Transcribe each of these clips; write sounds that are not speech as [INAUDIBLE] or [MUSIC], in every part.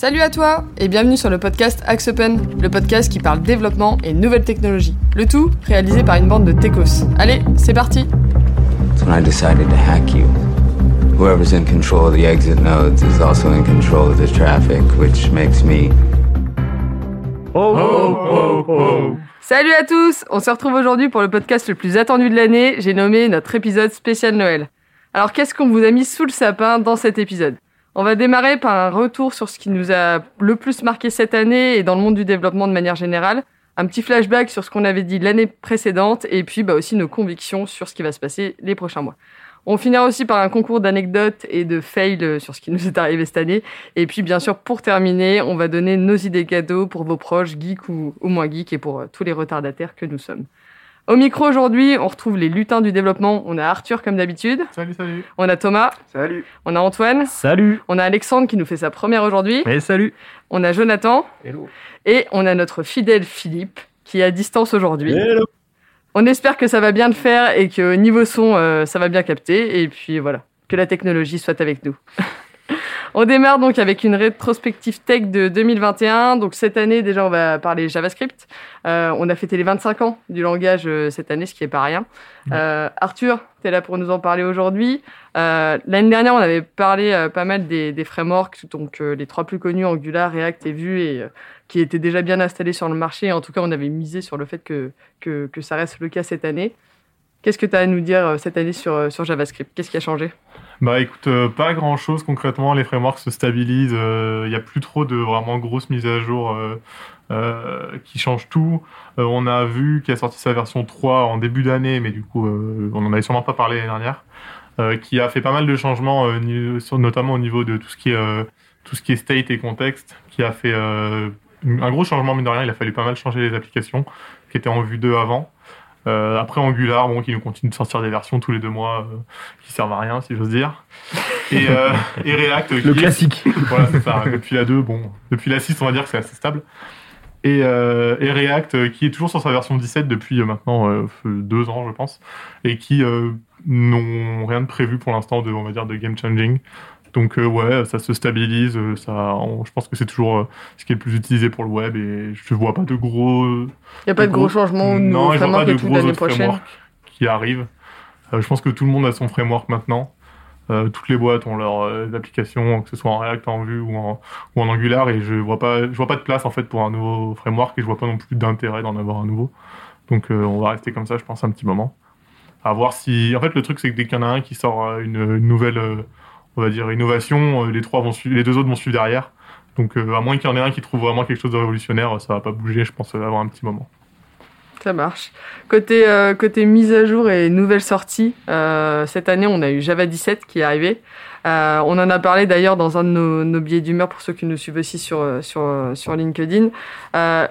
Salut à toi et bienvenue sur le podcast Axe Open, le podcast qui parle développement et nouvelles technologies. Le tout réalisé par une bande de techos. Allez, c'est parti That's when I decided to hack you. Whoever's in control of the exit nodes is also in control of the traffic, which makes me. Salut à tous On se retrouve aujourd'hui pour le podcast le plus attendu de l'année. J'ai nommé notre épisode spécial Noël. Alors qu'est-ce qu'on vous a mis sous le sapin dans cet épisode? On va démarrer par un retour sur ce qui nous a le plus marqué cette année et dans le monde du développement de manière générale. Un petit flashback sur ce qu'on avait dit l'année précédente et puis bah, aussi nos convictions sur ce qui va se passer les prochains mois. On finira aussi par un concours d'anecdotes et de fails sur ce qui nous est arrivé cette année. Et puis, bien sûr, pour terminer, on va donner nos idées cadeaux pour vos proches, geeks ou, ou moins geeks, et pour euh, tous les retardataires que nous sommes. Au micro aujourd'hui, on retrouve les lutins du développement. On a Arthur comme d'habitude. Salut, salut. On a Thomas. Salut. On a Antoine. Salut On a Alexandre qui nous fait sa première aujourd'hui. Et salut On a Jonathan. Hello. Et on a notre fidèle Philippe qui est à distance aujourd'hui. Hello On espère que ça va bien le faire et que niveau son, euh, ça va bien capter. Et puis voilà, que la technologie soit avec nous. [LAUGHS] on démarre donc avec une rétrospective tech de 2021. Donc cette année, déjà, on va parler JavaScript. Euh, on a fêté les 25 ans du langage euh, cette année, ce qui est pas rien. Euh, Arthur, tu es là pour nous en parler aujourd'hui. Euh, L'année dernière, on avait parlé euh, pas mal des, des frameworks, donc euh, les trois plus connus, Angular, React et Vue, et euh, qui étaient déjà bien installés sur le marché. En tout cas, on avait misé sur le fait que, que, que ça reste le cas cette année. Qu'est-ce que tu as à nous dire cette année sur, sur JavaScript? Qu'est-ce qui a changé? Bah écoute, euh, pas grand chose concrètement. Les frameworks se stabilisent. Il n'y a plus trop de vraiment grosses mises à jour euh, euh, qui changent tout. Euh, on a vu qu'il a sorti sa version 3 en début d'année, mais du coup, euh, on en avait sûrement pas parlé l'année dernière. euh, qui a fait pas mal de changements, euh, notamment au niveau de tout ce qui est euh, tout ce qui est state et contexte, qui a fait euh, un gros changement mine de rien. Il a fallu pas mal changer les applications qui étaient en vue 2 avant. Euh, après Angular, bon, qui nous continue de sortir des versions tous les deux mois euh, qui servent à rien, si j'ose dire. Et, euh, [LAUGHS] et React, Le qui- classique [LAUGHS] voilà, c'est ça. Depuis la 2, bon, depuis la 6, on va dire que c'est assez stable. Et, euh, et React, euh, qui est toujours sur sa version 17 depuis euh, maintenant euh, deux ans, je pense, et qui euh, n'ont rien de prévu pour l'instant de, on va dire, de game changing. Donc euh, ouais, ça se stabilise. euh, Ça, on- je pense que c'est toujours euh, ce qui est le plus utilisé pour le web, et je vois pas de gros. Il n'y a pas de gros changements ou de non, je vois pas de gros autres frameworks qui arrivent. Euh, je pense que tout le monde a son framework maintenant. Toutes les boîtes ont leurs applications, que ce soit en React, en Vue ou en, ou en Angular, et je vois pas, je vois pas de place en fait pour un nouveau framework, et je vois pas non plus d'intérêt d'en avoir un nouveau. Donc on va rester comme ça, je pense, un petit moment. À voir si, en fait, le truc c'est que dès qu'il y en a un qui sort une, une nouvelle, on va dire innovation, euh, les trois vont les deux autres vont suivre derrière. Donc euh, à moins qu'il y en ait un qui trouve vraiment quelque chose de révolutionnaire, ça va pas bouger, je pense, avoir un petit moment. Ça marche. Côté, euh, côté mise à jour et nouvelles sorties, cette année, on a eu Java 17 qui est arrivé. On en a parlé d'ailleurs dans un de nos, billets d'humeur pour ceux qui nous suivent aussi sur, sur, sur LinkedIn.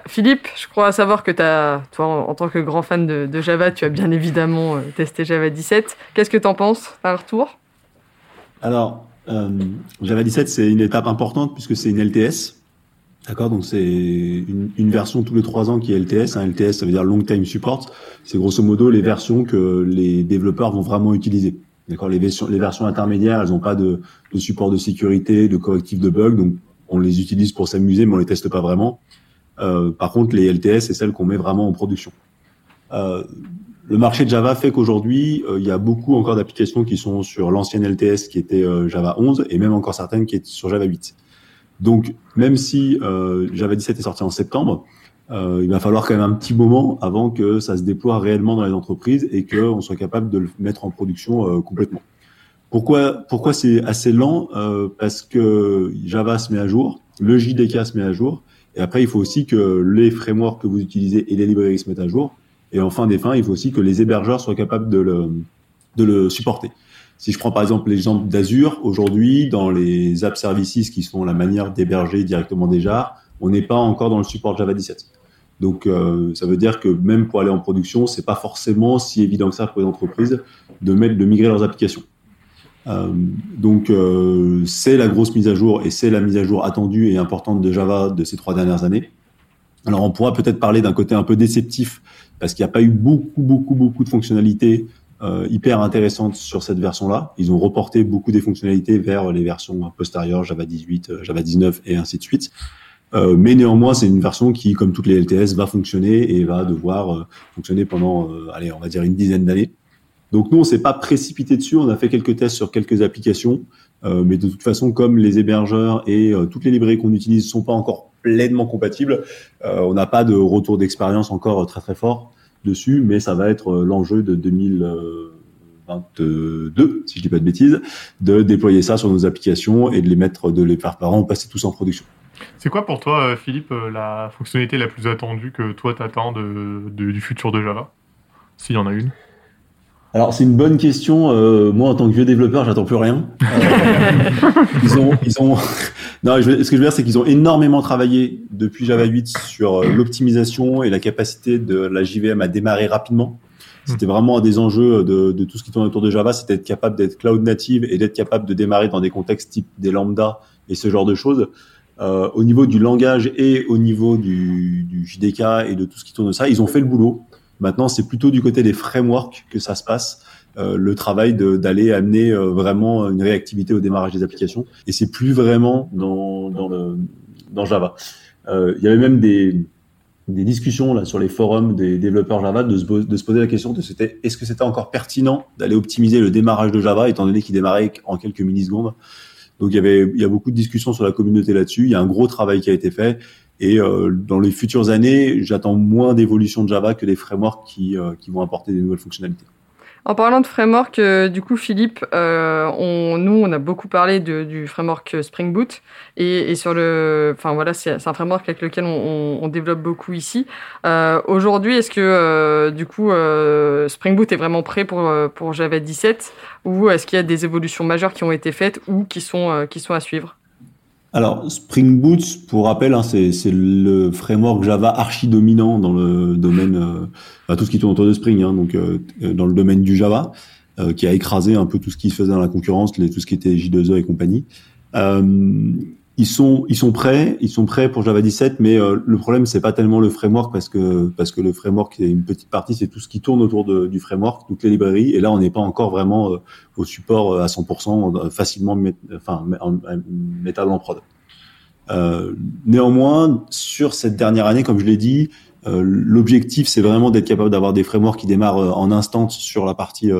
Philippe, je crois savoir que toi, en, en tant que grand fan de, Java, tu as bien évidemment testé Java 17. Qu'est-ce que t'en penses? T'as un retour? Alors, euh, Java 17, c'est une étape importante puisque c'est une LTS. D'accord Donc, c'est une, une version tous les trois ans qui est LTS. Un LTS, ça veut dire Long Time Support. C'est grosso modo les versions que les développeurs vont vraiment utiliser. D'accord les versions, les versions intermédiaires, elles n'ont pas de, de support de sécurité, de correctif de bugs. Donc, on les utilise pour s'amuser, mais on les teste pas vraiment. Euh, par contre, les LTS, c'est celles qu'on met vraiment en production. Euh, le marché de Java fait qu'aujourd'hui, euh, il y a beaucoup encore d'applications qui sont sur l'ancienne LTS qui était euh, Java 11 et même encore certaines qui étaient sur Java 8. Donc, même si euh, Java 17 est sorti en septembre, il va falloir quand même un petit moment avant que ça se déploie réellement dans les entreprises et qu'on soit capable de le mettre en production complètement. Pourquoi, pourquoi c'est assez lent Parce que Java se met à jour, le JDK se met à jour, et après il faut aussi que les frameworks que vous utilisez et les librairies se mettent à jour. Et en fin des fins, il faut aussi que les hébergeurs soient capables de le, de le supporter. Si je prends par exemple l'exemple d'Azure, aujourd'hui, dans les app services qui sont la manière d'héberger directement jars, on n'est pas encore dans le support Java 17. Donc, euh, ça veut dire que même pour aller en production, c'est pas forcément si évident que ça pour les entreprises de mettre, de migrer leurs applications. Euh, donc, euh, c'est la grosse mise à jour et c'est la mise à jour attendue et importante de Java de ces trois dernières années. Alors, on pourra peut-être parler d'un côté un peu déceptif parce qu'il n'y a pas eu beaucoup, beaucoup, beaucoup de fonctionnalités euh, hyper intéressantes sur cette version-là. Ils ont reporté beaucoup des fonctionnalités vers les versions postérieures, Java 18, euh, Java 19 et ainsi de suite. Euh, mais néanmoins, c'est une version qui, comme toutes les LTS, va fonctionner et va devoir euh, fonctionner pendant, euh, allez, on va dire une dizaine d'années. Donc nous, on s'est pas précipité dessus. On a fait quelques tests sur quelques applications, mais de toute façon, comme les hébergeurs et toutes les librairies qu'on utilise sont pas encore pleinement compatibles, on n'a pas de retour d'expérience encore très très fort dessus, mais ça va être l'enjeu de 2022, si je dis pas de bêtises, de déployer ça sur nos applications et de les mettre, de les faire par an, passer tous en production. C'est quoi pour toi, Philippe, la fonctionnalité la plus attendue que toi t'attends du futur de Java S'il y en a une? Alors c'est une bonne question. Euh, moi en tant que vieux développeur, j'attends plus rien. Euh, [LAUGHS] ils ont, ils ont. [LAUGHS] Non, je, ce que je veux dire, c'est qu'ils ont énormément travaillé depuis Java 8 sur euh, l'optimisation et la capacité de la JVM à démarrer rapidement. C'était vraiment un des enjeux de, de, tout ce qui tourne autour de Java, c'était d'être capable d'être cloud native et d'être capable de démarrer dans des contextes type des lambda et ce genre de choses. Euh, au niveau du langage et au niveau du, du JDK et de tout ce qui tourne de ça, ils ont fait le boulot. Maintenant, c'est plutôt du côté des frameworks que ça se passe. Euh, le travail d'aller amener euh, vraiment une réactivité au démarrage des applications. Et c'est plus vraiment dans, dans, le, dans Java. Euh, il y avait même des, des discussions là sur les forums des développeurs Java de se, de se poser la question de c'était est-ce que c'était encore pertinent d'aller optimiser le démarrage de Java étant donné qu'il démarrait en quelques millisecondes? Donc il y avait il y a beaucoup de discussions sur la communauté là-dessus. Il y a un gros travail qui a été fait et euh, dans les futures années, j'attends moins d'évolution de Java que des frameworks qui, euh, qui vont apporter des nouvelles fonctionnalités. En parlant de framework, euh, du coup, Philippe, euh, on, nous, on a beaucoup parlé de, du framework Spring Boot et, et sur le, enfin voilà, c'est un framework avec lequel on, on développe beaucoup ici. Euh, Aujourd'hui, est-ce que du coup Spring Boot est vraiment prêt pour pour Java 17 ou est-ce qu'il y a des évolutions majeures qui ont été faites ou qui sont qui sont à suivre? Alors, Spring Boot, pour rappel, hein, c'est le framework Java archi dominant dans le domaine, euh, tout ce qui tourne autour de Spring, hein, donc euh, dans le domaine du Java, euh, qui a écrasé un peu tout ce qui se faisait dans la concurrence, tout ce qui était J2E et compagnie. Euh, ils sont ils sont prêts, ils sont prêts pour Java 17, mais euh, le problème c'est pas tellement le framework parce que parce que le framework c'est une petite partie, c'est tout ce qui tourne autour du framework, toutes les librairies, et là on n'est pas encore vraiment euh, au support euh, à 100% facilement enfin métal en prod. néanmoins, sur cette dernière année, comme je l'ai dit, l'objectif c'est vraiment d'être capable d'avoir des frameworks qui démarrent en instant sur la partie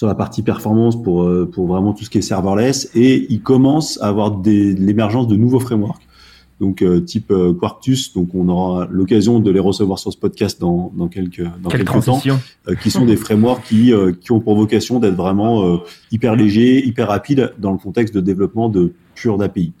sur la partie performance pour, euh, pour vraiment tout ce qui est serverless et il commence à avoir des, l'émergence de nouveaux frameworks. Donc euh, type euh, Quartus, donc on aura l'occasion de les recevoir sur ce podcast dans, dans quelques dans Quelle quelques temps, qui sont des frameworks qui qui ont pour vocation d'être vraiment hyper légers, hyper rapides dans le contexte de développement de pure d'API.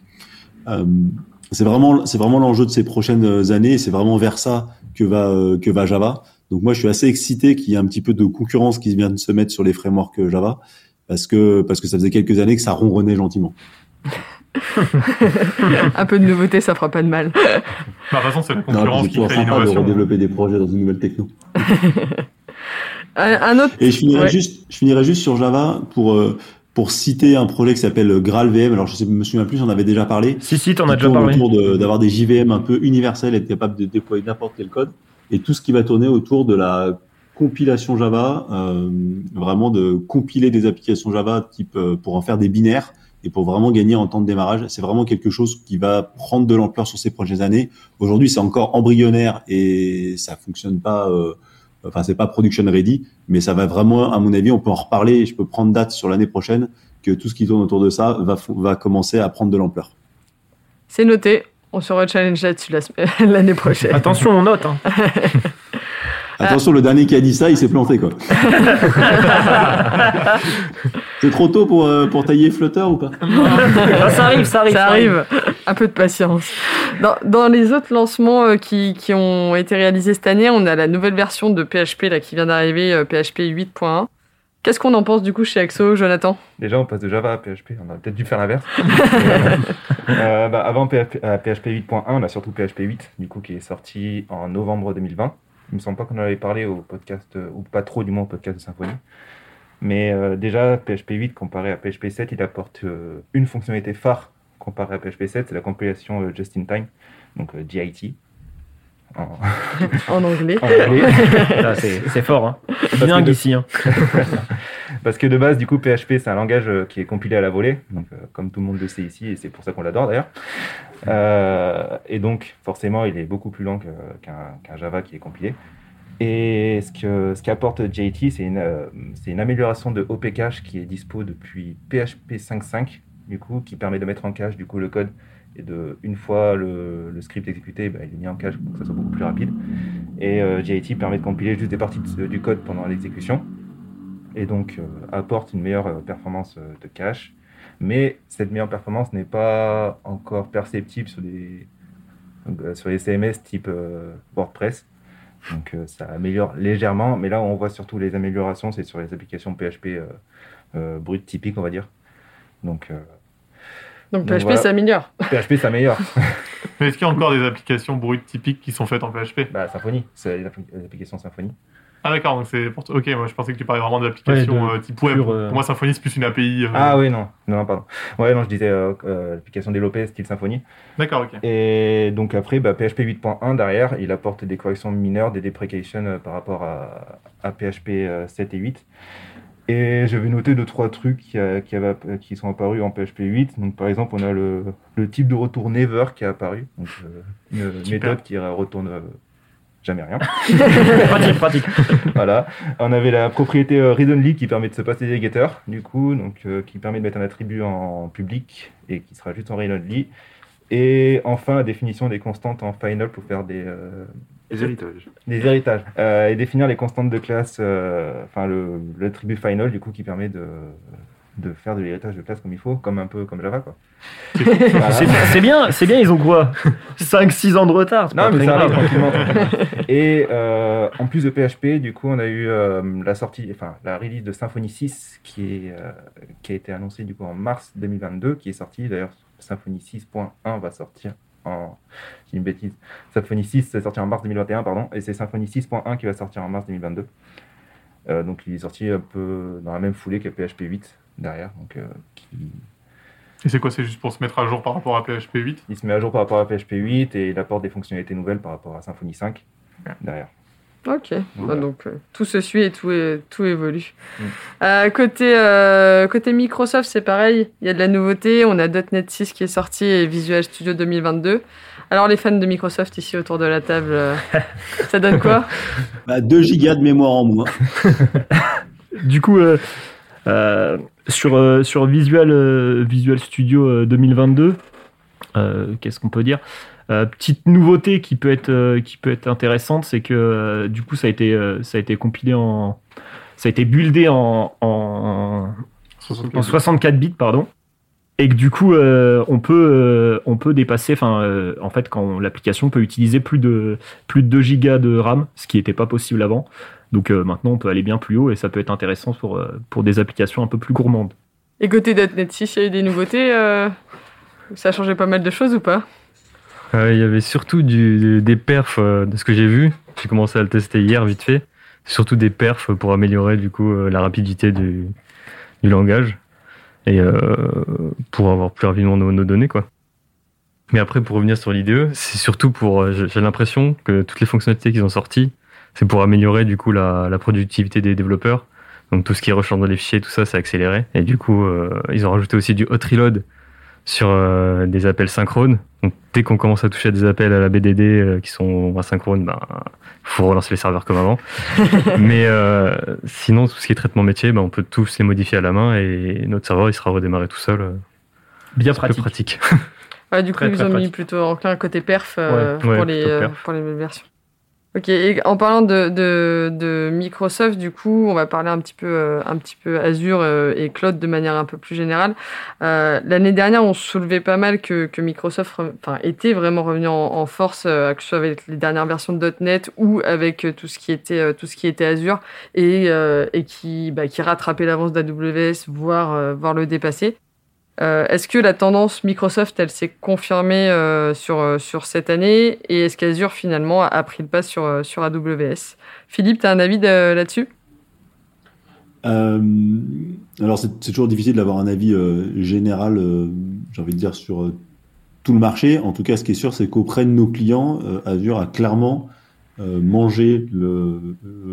c'est vraiment c'est vraiment l'enjeu de ces prochaines années. C'est vraiment vers ça que va que va Java. Donc moi, je suis assez excité qu'il y ait un petit peu de concurrence qui vient de se mettre sur les frameworks Java, parce que parce que ça faisait quelques années que ça ronronnait gentiment. [LAUGHS] un peu de nouveauté, ça fera pas de mal. Bah, de toute façon, c'est la concurrence qui crée l'innovation. de redévelopper des projets dans une nouvelle techno. [LAUGHS] un autre... Et je finirai, ouais. juste, je finirai juste sur Java pour, euh, pour citer un projet qui s'appelle GraalVM. Alors, je sais, me souviens plus, on avait déjà parlé. Si, si, t'en as déjà parlé. autour d'avoir des JVM un peu universels, être capable de déployer n'importe quel code et tout ce qui va tourner autour de la compilation Java, euh, vraiment de compiler des applications Java type euh, pour en faire des binaires et pour vraiment gagner en temps de démarrage. C'est vraiment quelque chose qui va prendre de l'ampleur sur ces prochaines années. Aujourd'hui, c'est encore embryonnaire et ça fonctionne pas. Euh, enfin, c'est pas production ready, mais ça va vraiment, à mon avis, on peut en reparler. Je peux prendre date sur l'année prochaine que tout ce qui tourne autour de ça va va commencer à prendre de l'ampleur. C'est noté. On se challenge là-dessus [LAUGHS] l'année prochaine. Attention, on note. Hein. [LAUGHS] Attention, le dernier qui a dit ça, il s'est planté, quoi. [LAUGHS] C'est trop tôt pour, euh, pour tailler Flutter ou pas? Ça arrive, ça arrive. Ça arrive. Un peu de patience. Dans, dans les autres lancements euh, qui, qui ont été réalisés cette année, on a la nouvelle version de PHP là, qui vient d'arriver, euh, PHP 8.1. Qu'est-ce qu'on en pense du coup chez Axo, Jonathan? Déjà, on passe de Java à PHP. On a peut-être dû faire l'inverse. [LAUGHS] euh, bah, avant PHP, PHP 8.1, on a surtout PHP 8, du coup, qui est sorti en novembre 2020. Il me semble pas qu'on en avait parlé au podcast, ou pas trop du moins au podcast de Symfony. Mais euh, déjà, PHP 8 comparé à PHP 7, il apporte euh, une fonctionnalité phare comparé à PHP 7, c'est la compilation euh, just in time, donc DIT. En, [LAUGHS] En anglais. en anglais. [LAUGHS] Là, c'est c'est fort. Hein. Parce Bilingue que de- ici. Hein. [LAUGHS] Parce que de base, du coup, PHP, c'est un langage euh, qui est compilé à la volée, donc euh, comme tout le monde le sait ici, et c'est pour ça qu'on l'adore d'ailleurs. Euh, et donc, forcément, il est beaucoup plus lent que- qu'un qu'un Java qui est compilé. Et ce que ce qu'apporte JIT, c'est une, euh, c'est une amélioration de OP cache qui est dispo depuis PHP 5.5, du coup, qui permet de mettre en cache du coup le code et de une fois le, script exécuté, bah, il est mis en cache pour que ça soit beaucoup plus rapide. Et euh, JIT permet de compiler juste des parties du code pendant l'exécution et donc euh, apporte une meilleure euh, performance euh, de cache. Mais cette meilleure performance n'est pas encore perceptible sur euh, sur les CMS type WordPress. Donc ça améliore légèrement, mais là on voit surtout les améliorations, c'est sur les applications PHP brutes typiques, on va dire. Donc Donc Donc PHP voilà. s'améliore. PHP s'améliore. Mais [LAUGHS] est-ce qu'il y a encore des [LAUGHS] applications brutes typiques qui sont faites en PHP bah, Symfony, c'est les appli- les applications Symfony. Ah d'accord, donc c'est pour... Ok, moi je pensais que tu parlais vraiment d'applications Ouais, de euh, type web. pure, euh, Pour moi Symfony c'est plus une API. euh, Ah oui, non, non, non, pardon. Ouais, non, je disais euh, euh, l'application développée style Symfony. D'accord, ok. Et donc après, bah, PHP 8.1 derrière, il apporte des corrections mineures, des deprecations euh, par rapport à, à PHP euh, 7 et 8. Et je vais noter deux, trois trucs qui, qui, avaient- qui sont apparus en PHP 8. Donc par exemple, on a le, le type de retour never qui est apparu. Donc euh, une méthode qui retourne euh, jamais rien. [LAUGHS] pratique, pratique. voilà. On avait la propriété euh, read only qui permet de se passer des getters, du coup, donc euh, qui permet de mettre un attribut en public et qui sera juste en read only. Et enfin, la définition des constantes en final pour faire des, euh, Les héritages. des héritages. Euh, et définir les constantes de classe, euh, enfin le l'attribut final, du coup, qui permet de, de faire de l'héritage de classe comme il faut, comme un peu comme Java, quoi. C'est bien, c'est bien, ils ont quoi? 5-6 ans de retard. Non, mais ça arrive grave. tranquillement. tranquillement. Et euh, en plus de PHP, du coup, on a eu euh, la sortie, enfin la release de Symfony 6 qui, est, euh, qui a été annoncée du coup en mars 2022, qui est sortie d'ailleurs. Symfony 6.1 va sortir en. J'ai une bêtise. Symfony 6 est sorti en mars 2021, pardon, et c'est Symfony 6.1 qui va sortir en mars 2022. Euh, donc il est sorti un peu dans la même foulée que PHP 8 derrière. Donc euh, qui, Et c'est quoi C'est juste pour se mettre à jour par rapport à PHP 8 il se met à jour par rapport à PHP 8 et il apporte des fonctionnalités nouvelles par rapport à Symfony 5 derrière. Ok, Voilà. donc euh, tout se suit et tout, est- tout évolue. Mm. Euh, côté, euh, côté Microsoft, c'est pareil, il y a de la nouveauté. On a .NET 6 qui est sorti et Visual Studio 2022. Alors les fans de Microsoft ici autour de la table, euh, ça donne quoi? [LAUGHS] Bah, 2 gigas de mémoire en moins. [LAUGHS] Du coup, euh, euh, sur, euh, sur Visual, euh, Visual Studio euh, 2022, euh, qu'est-ce qu'on peut dire? Euh, Petite nouveauté qui peut être, euh, qui peut être intéressante, c'est que euh, du coup, ça a été, euh, ça a été compilé en. Ça a été buildé en, en, en 64 bits, pardon. Et que du coup, euh, on, peut, euh, on peut dépasser, enfin, euh, en fait, quand l'application peut utiliser plus de, plus de 2 gigas de RAM, ce qui n'était pas possible avant. Donc euh, maintenant, on peut aller bien plus haut et ça peut être intéressant pour, euh, pour des applications un peu plus gourmandes. Et côté .NET 6, il y a eu des nouveautés euh, Ça a changé pas mal de choses ou pas? Euh, Il y avait surtout du, des perfs euh, de ce que j'ai vu. J'ai commencé à le tester hier vite fait. Surtout des perfs pour améliorer du coup euh, la rapidité du, du langage et pour avoir plus rapidement nos, nos données quoi. Mais après pour revenir sur l'IDE, c'est surtout pour j'ai l'impression que toutes les fonctionnalités qu'ils ont sorties, c'est pour améliorer du coup la, la productivité des développeurs. Donc tout ce qui est rechange des fichiers, tout ça, c'est accéléré. Et du coup, euh, ils ont rajouté aussi du hot reload sur euh, des appels synchrones. Donc, dès qu'on commence à toucher à des appels à la BDD euh, qui sont asynchrones, ben, faut relancer les serveurs comme avant. [LAUGHS] Mais euh, sinon, tout ce qui est traitement métier, ben, on peut tous les modifier à la main et notre serveur il sera redémarré tout seul. Bien pratique. pratique. Ouais, du coup, Très, ils très ont mis plutôt enclin côté perf euh, Ouais, ouais, pour, les, euh, pour les versions. Ok, et en parlant de, de, de Microsoft, du coup, on va parler un petit peu, euh, un petit peu Azure euh, et Cloud de manière un peu plus générale. Euh, L'année dernière, on soulevait pas mal que, que Microsoft enfin, était vraiment revenu en, force, euh, que ce soit avec les dernières versions de .NET ou avec tout ce qui était, tout ce qui était Azure et, et qui, bah, qui rattrapait l'avance d'AWS, voire, voire le dépasser. Euh, est-ce que la tendance Microsoft, elle s'est confirmée euh, sur, euh, sur cette année? Et est-ce qu'Azure, finalement, a- pris le pas sur, sur AWS Philippe, tu as un avis de- là-dessus? Alors, c'est toujours difficile d'avoir un avis général, j'ai envie de dire, sur tout le marché. En tout cas, ce qui est sûr, c'est qu'auprès de nos clients, Azure a clairement euh, euh,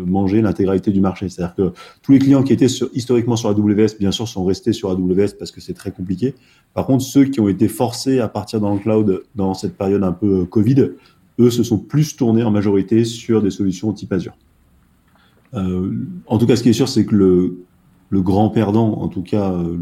mangé l'intégralité du marché. C'est-à-dire que tous les clients qui étaient historiquement sur AWS, bien sûr, sont restés sur AWS parce que c'est très compliqué. Par contre, ceux qui ont été forcés à partir dans le cloud dans cette période un peu Covid, eux se sont plus tournés en majorité sur des solutions type Azure. Euh, en tout cas, ce qui est sûr, c'est que le, grand perdant, en tout cas euh,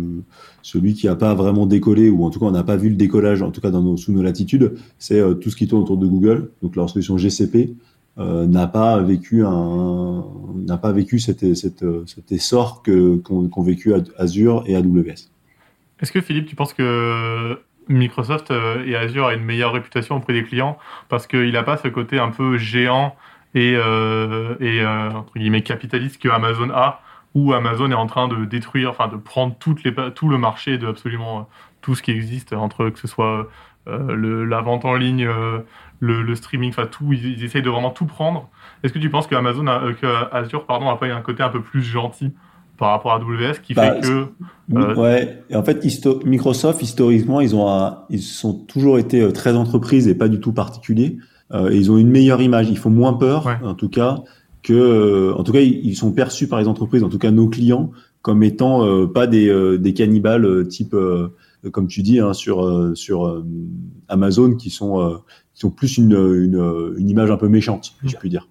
celui qui n'a pas vraiment décollé, ou en tout cas on n'a pas vu le décollage, en tout cas dans sous nos latitudes, c'est euh, tout ce qui tourne autour de Google. Donc leur solution GCP euh, n'a pas vécu n'a pas vécu cet, cet, essor que qu'ont vécu Azure et AWS. Est-ce que Philippe, tu penses que Microsoft euh, et Azure a une meilleure réputation auprès des clients parce qu'il n'a pas ce côté un peu géant et, euh, et entre guillemets capitaliste que Amazon a, où Amazon est en train de détruire, enfin de prendre tout le marché de absolument tout ce qui existe, entre que ce soit le, la vente en ligne, le, le streaming, enfin tout, ils, ils essayent de vraiment tout prendre. Est-ce que tu penses que Amazon, a, euh, que Azure, pardon, a pas un côté un peu plus gentil par rapport à AWS qui Bah, fait que Euh, Ouais. Et en fait, histo- Microsoft historiquement, ils ont un- ils sont toujours été euh, très entreprises et pas du tout particuliers. Euh, et ils ont une meilleure image. Ils font moins peur, Ouais. en tout cas, que, en tout cas, ils, sont perçus par les entreprises, en tout cas nos clients, comme étant euh, pas des, des cannibales type, comme tu dis, hein, sur sur Amazon, qui sont qui ont plus une, image un peu méchante, je puis dire.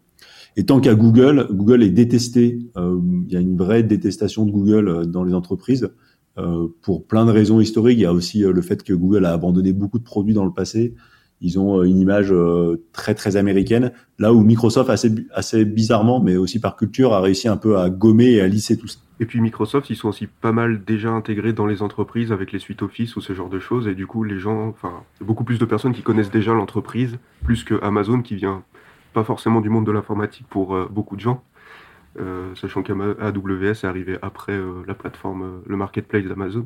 Et tant qu'à Google, Google est détesté. euh, Il y a une vraie détestation de Google euh, dans les entreprises euh, pour plein de raisons historiques. Il y a aussi le fait que Google a abandonné beaucoup de produits dans le passé. Ils ont euh, une image euh, très très américaine, là où Microsoft assez assez bizarrement, mais aussi par culture, a réussi un peu à gommer et à lisser tout ça. Et puis Microsoft, ils sont aussi pas mal déjà intégrés dans les entreprises avec les suites Office ou ce genre de choses. Et du coup, les gens, enfin, beaucoup plus de personnes qui connaissent déjà l'entreprise, plus que Amazon qui vient pas forcément du monde de l'informatique pour euh, beaucoup de gens. Sachant qu'AWS est arrivé après la plateforme, le marketplace d'Amazon.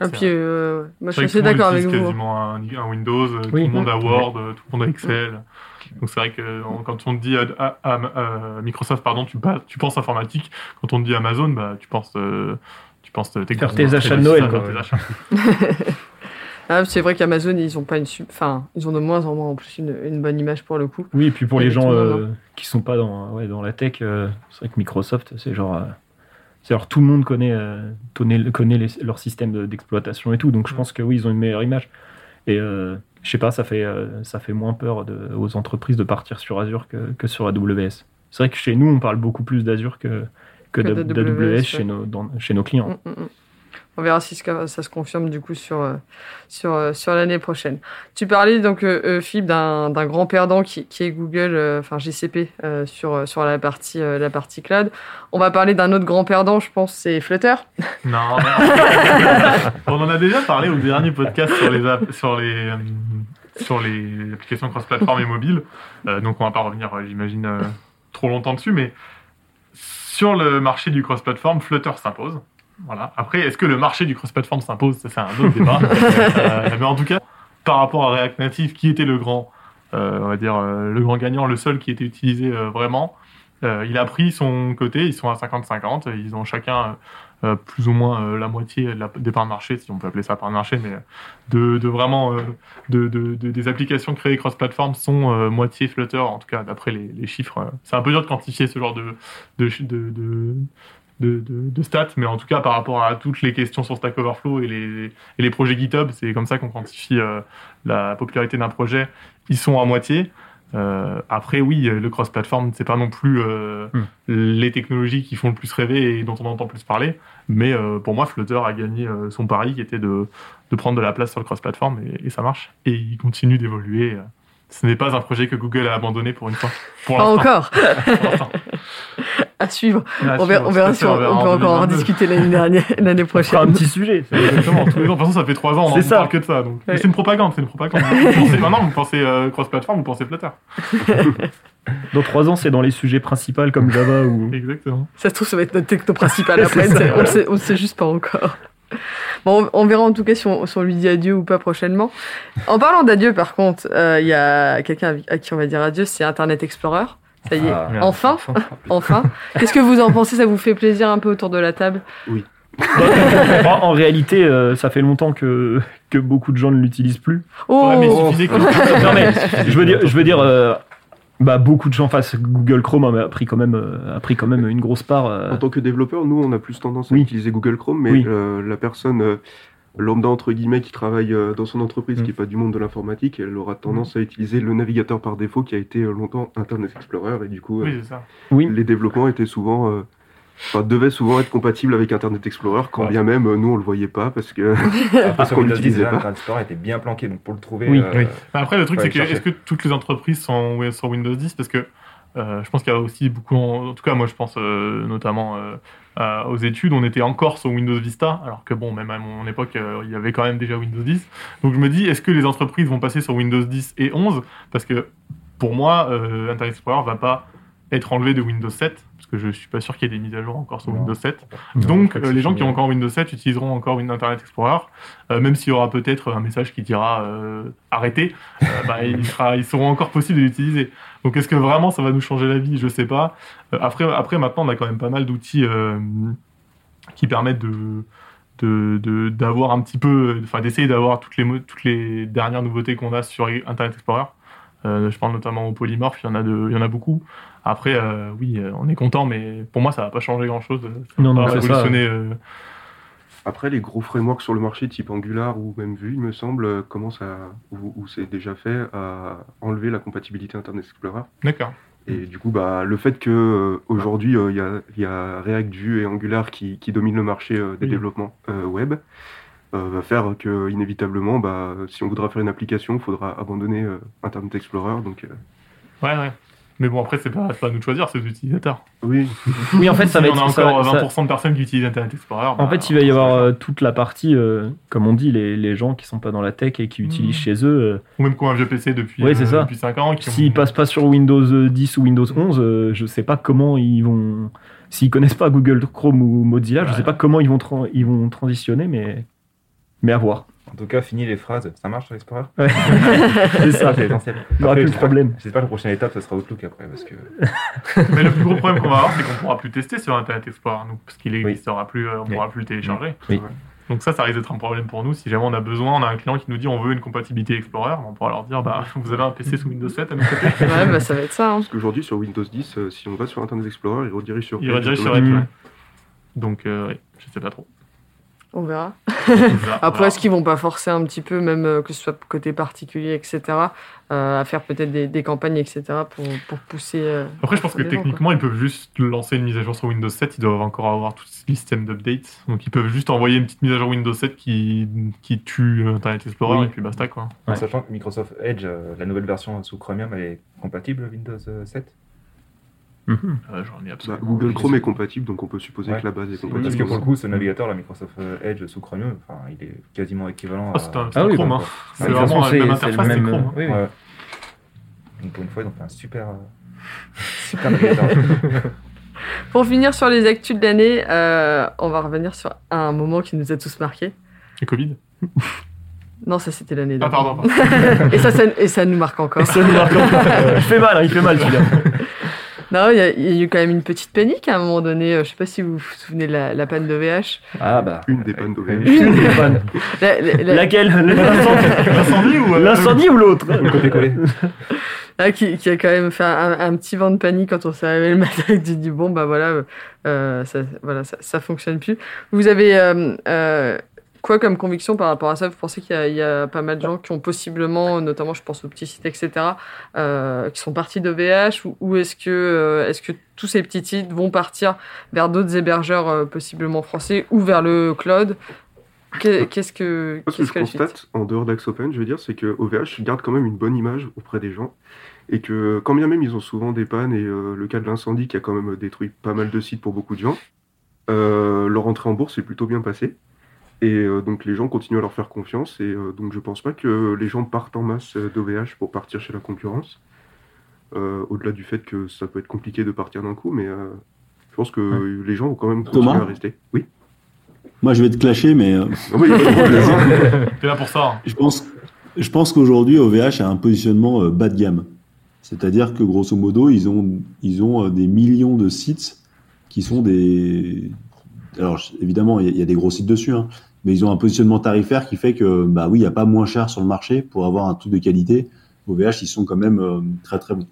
Et C'est puis, euh, moi, je suis assez d'accord avec vous. quasiment un, un Windows, euh, Oui. tout le monde a. Word, euh, tout le monde a Excel. Donc c'est vrai que euh, quand on te dit à, à- à- à Microsoft, pardon, tu, penses informatique. Quand on te dit Amazon, bah, tu penses, euh, tu penses euh, Faire technologie, tes achats de Noël, quoi. [LAUGHS] [LAUGHS] Ah, c'est vrai qu'Amazon, ils ont pas une, enfin, ils ont de moins en moins en plus une, une bonne image pour le coup. Oui, et puis pour Et les gens euh, qui sont pas dans, ouais, dans la tech, euh, c'est vrai que Microsoft, c'est genre. Tout le monde connaît, euh, connaît, connaît les- leur système de- d'exploitation et tout, donc je pense que oui, ils ont une meilleure image. Et euh, je sais pas, ça fait, euh, ça fait moins peur de- aux entreprises de partir sur Azure que, que sur AWS. C'est vrai que chez nous, on parle beaucoup plus d'Azure que, que, Que d'A- d'AWS, chez, nos, dans- chez nos clients. Mm, mm, mm. On verra si ça se confirme du coup sur, euh, sur, euh, sur l'année prochaine. Tu parlais donc, euh, Philippe, d'un grand perdant qui, qui est Google, enfin GCP, sur, sur la, partie, la partie cloud. On va parler d'un autre grand perdant, je pense, c'est Flutter. [LAUGHS] Non, mais- on en a déjà parlé au dernier podcast sur les sur les sur les applications cross-platform et mobiles. Euh, donc on va pas revenir, j'imagine, trop longtemps dessus, mais sur le marché du cross-platform, Flutter s'impose. Voilà. Après, est-ce que le marché du cross-platform s'impose? Ça, c'est un autre débat. [LAUGHS] Euh, mais en tout cas, par rapport à React Native, qui était le grand, euh, on va dire, euh, le grand gagnant, le seul qui était utilisé vraiment, il a pris son côté. Ils sont à 50-50. Ils ont chacun plus ou moins la moitié de la- des parts de marché, si on peut appeler ça part de marché, mais de, de vraiment de, de- de- des applications créées cross-platform sont moitié Flutter, en tout cas d'après les, les chiffres. C'est un peu dur de quantifier ce genre de, de, de, stats, mais en tout cas par rapport à toutes les questions sur Stack Overflow et les, et les projets GitHub, c'est comme ça qu'on quantifie euh, la popularité d'un projet. Ils sont à moitié. Euh, après, oui, le cross-platform, c'est pas non plus euh, Hmm. les technologies qui font le plus rêver et dont on entend plus parler. Mais euh, pour moi, Flutter a gagné euh, son pari qui était de, de prendre de la place sur le cross-platform et, et ça marche. Et il continue d'évoluer. Ce n'est pas un projet que Google a abandonné pour une fois. Pour Pas encore, Pour. [LAUGHS] [LAUGHS] à suivre. On verra, sûr, on verra si on, on verra peut en encore en 2022. discuter l'année dernière, [LAUGHS] l'année On fera un prochaine. petit sujet. Exactement, tous les ans. De toute façon, ça fait trois ans, on C'est ne ça. parle que de ça. Donc. Mais Ouais. C'est une propagande, c'est une propagande. [LAUGHS] Vous pensez, maintenant, vous pensez euh, cross-platform, vous pensez Flutter. Dans trois ans, c'est dans les sujets principaux comme Java ou. Exactement. Ça se trouve, ça va être notre techno principal C'est après. ça, c'est- on, ouais. le sait, juste pas encore. Bon, on verra en tout cas si on, si on lui dit adieu ou pas prochainement. En parlant d'adieu, par contre, euh, il y a quelqu'un à qui on va dire adieu, c'est Internet Explorer. Ça y est, Ah. enfin, enfin. Qu'est-ce que vous en pensez? Ça vous fait plaisir un peu autour de la table? En, en réalité, euh, ça fait longtemps que, que beaucoup de gens ne l'utilisent plus. Oh, Ouais, mais il suffisait que- [LAUGHS] non mais [LAUGHS] je veux dire, je veux dire, euh, bah beaucoup de gens face Google Chrome a pris quand même, euh, a pris quand même une grosse part. euh, En tant que développeur, nous, on a plus tendance à Oui. utiliser Google Chrome, mais Oui. euh, la personne euh, lambda, entre guillemets, qui travaille euh, dans son entreprise, Mm. qui n'est pas du monde de l'informatique, elle aura tendance à utiliser le navigateur par défaut qui a été euh, longtemps Internet Explorer, et du coup, euh, Oui, c'est ça. Oui. les développements étaient souvent... euh, Enfin, souvent être compatibles avec Internet Explorer, quand Ouais. bien même nous on le voyait pas parce que [LAUGHS] Après, sur qu'on Windows 10, l'utilisait pas. Internet Explorer était bien planqué, donc pour le trouver. Oui, euh, oui. Mais Après, le truc, c'est que est-ce que toutes les entreprises sont sur Windows 10 Parce que euh, je pense qu'il y a aussi beaucoup, en, en tout cas, moi je pense euh, notamment euh, aux études, on était encore sur Windows Vista, alors que bon, même à mon époque, euh, il y avait quand même déjà Windows 10. Donc je me dis, est-ce que les entreprises vont passer sur Windows 10 et 11 Parce que pour moi, euh, Internet Explorer va pas être enlevé de Windows 7, parce que je suis pas sûr qu'il y ait des mises à jour encore sur Non. Windows 7. Non, Donc, euh, les gens qui ont encore Windows 7 utiliseront encore une Internet Explorer, euh, même s'il y aura peut-être un message qui dira euh, arrêtez, euh, bah, [LAUGHS] il, sera, encore possibles de l'utiliser. Donc, est-ce que vraiment ça va nous changer la vie? Je sais pas. Après, après, maintenant, on a quand même pas mal d'outils qui permettent de de- de- d'avoir un petit peu, enfin d'essayer d'avoir toutes les, toutes les dernières nouveautés qu'on a sur Internet Explorer. Euh, je parle notamment au polymorphe, il y en a, de, il y en a beaucoup. Après, euh, oui, euh, on est content, mais pour moi, ça va pas changer grand-chose. Non, non, c'est ça. euh, Après, les gros frameworks sur le marché, type Angular ou même Vue, il me semble, commencent à, ou, ou c'est déjà fait, à enlever la compatibilité Internet Explorer. D'accord. Et du coup, bah, le fait que euh, aujourd'hui euh, il y, a, il y a React, Vue et Angular qui, qui dominent le marché euh, des Oui. développements euh, web, euh, va faire que inévitablement, bah, si on voudra faire une application, il faudra abandonner euh, Internet Explorer. Donc, euh, Ouais, ouais. Mais bon, après, c'est pas, pas à nous de choisir, c'est aux utilisateurs. oui, [LAUGHS] Oui, en fait, ça Si va on a être. ça encore va- ça- 20% de personnes qui utilisent Internet Explorer. En bah, fait, il va y avoir euh, toute la partie, euh, comme on dit, les, les gens qui sont pas dans la tech et qui utilisent Mhm. chez eux. euh, Ou même qui ont un vieux PC depuis, Ouais, c'est euh, ça. depuis 5 ans. qui ont- S'ils passent pas sur Windows 10 ou Windows 11, euh, je sais pas comment ils vont. S'ils connaissent pas Google Chrome ou Mozilla, je Ouais. sais pas comment ils vont, ils vont transitionner, mais mais à voir. En tout cas, fini les phrases. Ça marche sur Explorer Ouais. [LAUGHS] c'est ça. c'est l'essentiel. Il y aura plus de problème. J'espère que la prochaine étape, ce sera Outlook après. Parce que... [LAUGHS] Mais le plus gros problème qu'on va avoir, c'est qu'on pourra plus tester sur Internet Explorer, nous, parce qu'il Oui. n'existera plus, euh, on Oui. pourra plus le télécharger. Oui. Donc ça, ça risque d'être un problème pour nous. Si jamais on a besoin, on a un client qui nous dit on veut une compatibilité Explorer, on pourra leur dire bah [LAUGHS] vous avez un PC sous Windows 7 à côté. Ouais, bah ça va être ça. hein. parce qu'aujourd'hui sur Windows 10, euh, si on va sur Internet Explorer, il redirige sur Il redirige sur. Edge. ouais. Donc euh, oui, je sais pas trop. On [LAUGHS] verra. Après, est-ce qu'ils vont pas forcer un petit peu, même euh, que ce soit côté particulier, etc., euh, à faire peut-être des, campagnes, etc., pour, pousser. Euh, Après, je pense que techniquement, ils peuvent juste lancer une mise à jour sur Windows 7. Ils doivent encore avoir tout ce système d'updates. Donc, ils peuvent juste envoyer une petite mise à jour Windows 7 qui, tue Internet Explorer et puis basta, quoi. Sachant que Microsoft Edge, la nouvelle version sous Chromium, elle est compatible Windows 7 Mhm. Bah, Google Chrome est compatible, donc on peut supposer que la base est compatible. Parce que pour le coup, ce navigateur, la Microsoft euh, Edge sous Chromium, enfin, il est quasiment équivalent. Oh, c'est à... ah, oui, Chrome. Bah, hein. bah, c'est vraiment la même interface, c'est Chrome. Euh, pour une fois, ils ont fait un super, euh, [LAUGHS] super navigateur. [LAUGHS] Pour finir sur les actus de l'année, on va revenir sur un moment qui nous a tous marqués. Le Covid [LAUGHS] Non, ça c'était l'année ah, dernière. Ah pardon. et, ça, et ça nous marque encore. Ça nous marque encore. il fait mal, hein, il fait mal celui-là. Non, il y, a- il y a eu quand même une petite panique à un moment donné. euh, Je sais pas si vous vous souvenez de la, la panne de VH. Ah bah. Une des pannes d'OVH. Une des [LAUGHS] pannes. La- la- la- Laquelle? [LAUGHS] L'incendie ou euh, L'incendie ou l'autre? Le côté-collé. Ah, qui, qui a quand même fait un, un petit vent de panique quand on s'est réveillé le matin [LAUGHS] et dis bon bah voilà euh, ça voilà ça, ça fonctionne plus vous avez euh, euh, quoi comme conviction par rapport à ça? Vous pensez qu'il y, a- il y a pas mal de gens qui ont possiblement notamment je pense aux petits sites etc euh, qui sont partis de VH ou, ou est-ce que euh, est-ce que tous ces petits sites vont partir vers d'autres hébergeurs euh, possiblement français ou vers le cloud? Que- Qu'est-ce que Moi, ce que je constate, en dehors d'AxOpen, je veux dire, c'est que OVH garde quand même une bonne image auprès des gens. Et que, quand bien même ils ont souvent des pannes, et le cas de l'incendie qui a quand même détruit pas mal de sites pour beaucoup de gens, leur entrée en bourse est plutôt bien passée. Et euh, donc les gens continuent à leur faire confiance. Et euh, donc je pense pas que les gens partent en masse euh, d'OVH pour partir chez la concurrence. Euh, Au-delà du fait que ça peut être compliqué de partir d'un coup, mais euh, je pense que les gens vont quand même continuer Thomas à rester. Oui. Moi, je vais te clasher, mais [LAUGHS] oui. [LAUGHS] T'es là pour ça. hein. je pense, je pense qu'aujourd'hui, OVH a un positionnement euh, bas de gamme. C'est-à-dire que grosso modo, ils ont, ils ont euh, des millions de sites qui sont des, alors évidemment, il y, a- des gros sites dessus, hein, mais ils ont un positionnement tarifaire qui fait que, bah oui, il n'y a pas moins cher sur le marché pour avoir un truc de qualité. OVH, ils sont quand même euh, très très bons.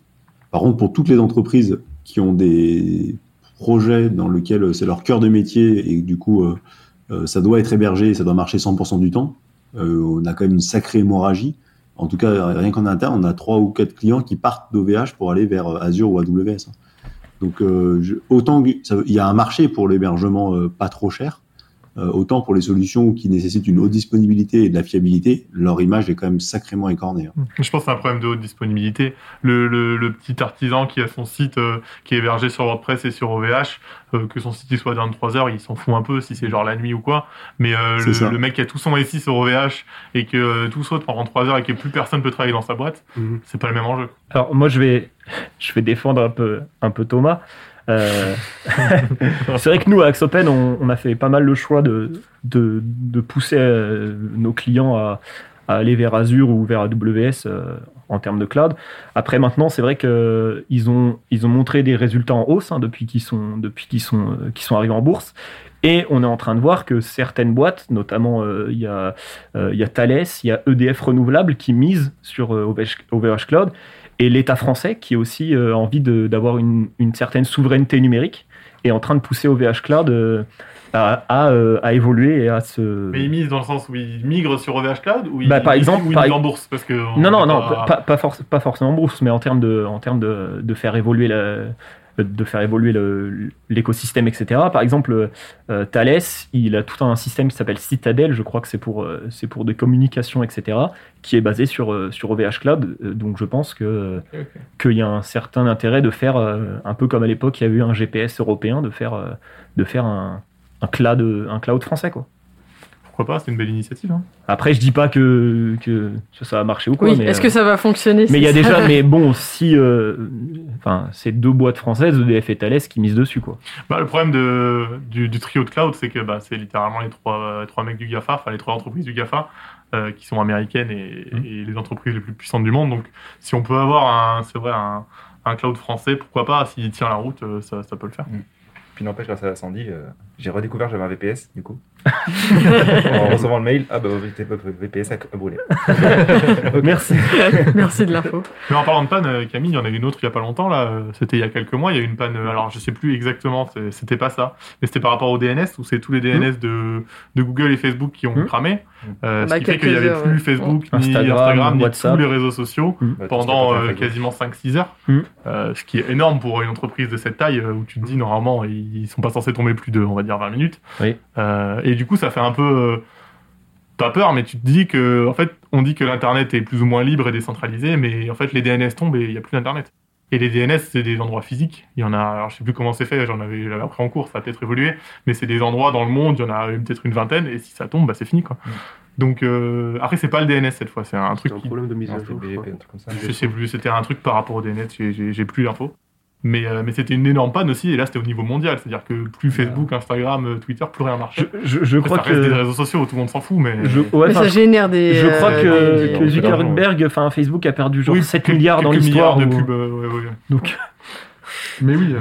Par contre, pour toutes les entreprises qui ont des projets dans lesquels c'est leur cœur de métier et du coup, euh, euh, ça doit être hébergé, ça doit marcher 100% du temps, on a quand même une sacrée hémorragie. En tout cas, rien qu'en interne, on a trois ou quatre clients qui partent d'OVH pour aller vers Azure ou AWS. hein. Donc, euh, autant il y a un marché pour l'hébergement euh, pas trop cher, autant pour les solutions qui nécessitent une haute disponibilité et de la fiabilité, leur image est quand même sacrément écornée. hein. Je pense que c'est un problème de haute disponibilité. Le, le- le petit artisan qui a son site euh, qui est hébergé sur WordPress et sur OVH, euh, que son site il soit dans 3 heures, il s'en fout un peu si c'est genre la nuit ou quoi. Mais euh, le, mec qui a tout son SI sur OVH et que euh, tout saute pendant 3 heures et que plus personne peut travailler dans sa boîte, Mhm. c'est pas le même enjeu. Alors moi je vais, je vais défendre un peu, un peu Thomas. Euh, [LAUGHS] c'est vrai que nous à Axopen on, a fait pas mal le choix de, de, de pousser euh, nos clients à, à aller vers Azure ou vers AWS euh, en termes de cloud. Après maintenant c'est vrai que ils ont, ils ont montré des résultats en hausse hein, depuis qu'ils sont, qu'ils euh, qu'ils sont arrivés en bourse. Et on est en train de voir que certaines boîtes, notamment euh, il y, a, euh, y a Thales, il y a EDF Renouvelable qui misent sur euh, OVH, Cloud et l'État français qui a aussi envie d'avoir une, une certaine souveraineté numérique est en train de pousser OVH Cloud euh, à, à, euh, à évoluer et à se... Mais ils misent dans le sens où ils migrent sur OVH Cloud ou ils, Bah, par exemple, ou ils par- en bourse parce que on Non, non, non, pas- pas forcément en bourse, mais en termes de, en termes de, de faire évoluer la- de faire évoluer l'écosystème, etc. Par exemple, euh, Thales, il a tout un système qui s'appelle Citadel, je crois que c'est pour, euh, c'est pour des communications, etc., qui est basé sur, euh, sur OVH Cloud. Donc je pense que qu'il y a un certain intérêt de faire, un peu comme à l'époque, il y a eu un GPS européen, de faire, de faire un, un, cloud, un cloud français. Quoi. Pourquoi pas C'est une belle initiative. hein. Après, je dis pas que, que ça, va marcher ou quoi. Oui, est-ce euh, que ça va fonctionner mais il y a déjà, mais bon, si, euh, enfin, c'est deux boîtes françaises, EDF et Thales, qui misent dessus, quoi. Bah, le problème de, du, du trio de cloud, c'est que bah, c'est littéralement les trois, les trois mecs du GAFA, enfin les trois entreprises du GAFA, euh, qui sont américaines et, Mhm. et les entreprises les plus puissantes du monde. Donc, si on peut avoir un, c'est vrai, un, un cloud français, pourquoi pas S'il tient la route, euh, ça, ça peut le faire. Puis n'empêche, grâce à Sandy, euh, j'ai redécouvert que j'avais un VPS, du coup. [LAUGHS] en recevant le mail, ah bah votre VPS a brûlé. [LAUGHS] Merci. [LAUGHS] Merci de l'info. Mais en parlant de panne, euh, Camille, il y en a eu une autre il y a pas longtemps là. euh, C'était il y a quelques mois. Il y a eu une panne. euh, Alors je sais plus exactement. C'était pas ça. Mais c'était par rapport au DNS où c'est tous les DNS de, de Google et Facebook qui ont Mhm. cramé. Euh, On ce a qui fait qu'il y avait plus ouais. Facebook ni Instagram, Instagram ni WhatsApp. tous les réseaux sociaux Bah, pendant euh, quasiment 5-6 heures. Euh, ce qui est énorme pour une entreprise de cette taille où tu te dis normalement ils sont pas censés tomber plus de on va dire 20 minutes. Oui. Euh, et du coup ça fait un peu euh, pas peur mais tu te dis que en fait on dit que l'internet est plus ou moins libre et décentralisé mais en fait les DNS tombent et il y a plus d'internet. Et les DNS, c'est des endroits physiques. Il y en a, alors je sais plus comment c'est fait, j'en avais, j'avais appris en cours, ça a peut-être évolué, mais c'est des endroits dans le monde, il y en a peut-être une vingtaine, et si ça tombe, bah c'est fini, quoi. Mm. Donc, euh, après, c'est pas le DNS cette fois, c'est un truc C'est un qui, problème de mise à c'était jour. je BGP, crois. un truc comme ça. je sais plus, c'était un truc par rapport au DNS, j'ai- j'ai j'ai plus l'info. Mais, euh, mais c'était une énorme panne aussi, et là c'était au niveau mondial, c'est-à-dire que plus Facebook, Instagram, euh, Twitter, plus rien Je, marchait. je, je Après, crois ça reste des que. réseaux sociaux, tout le monde s'en fout, mais. Je, ouais, Mais ça génère des. je crois euh, que, des- que des- Zuckerberg, enfin Facebook a perdu genre Oui, 7 quelques- milliards dans l'histoire. milliards de ou- pubs, euh, ouais, ouais. Donc, [LAUGHS] Mais oui. euh,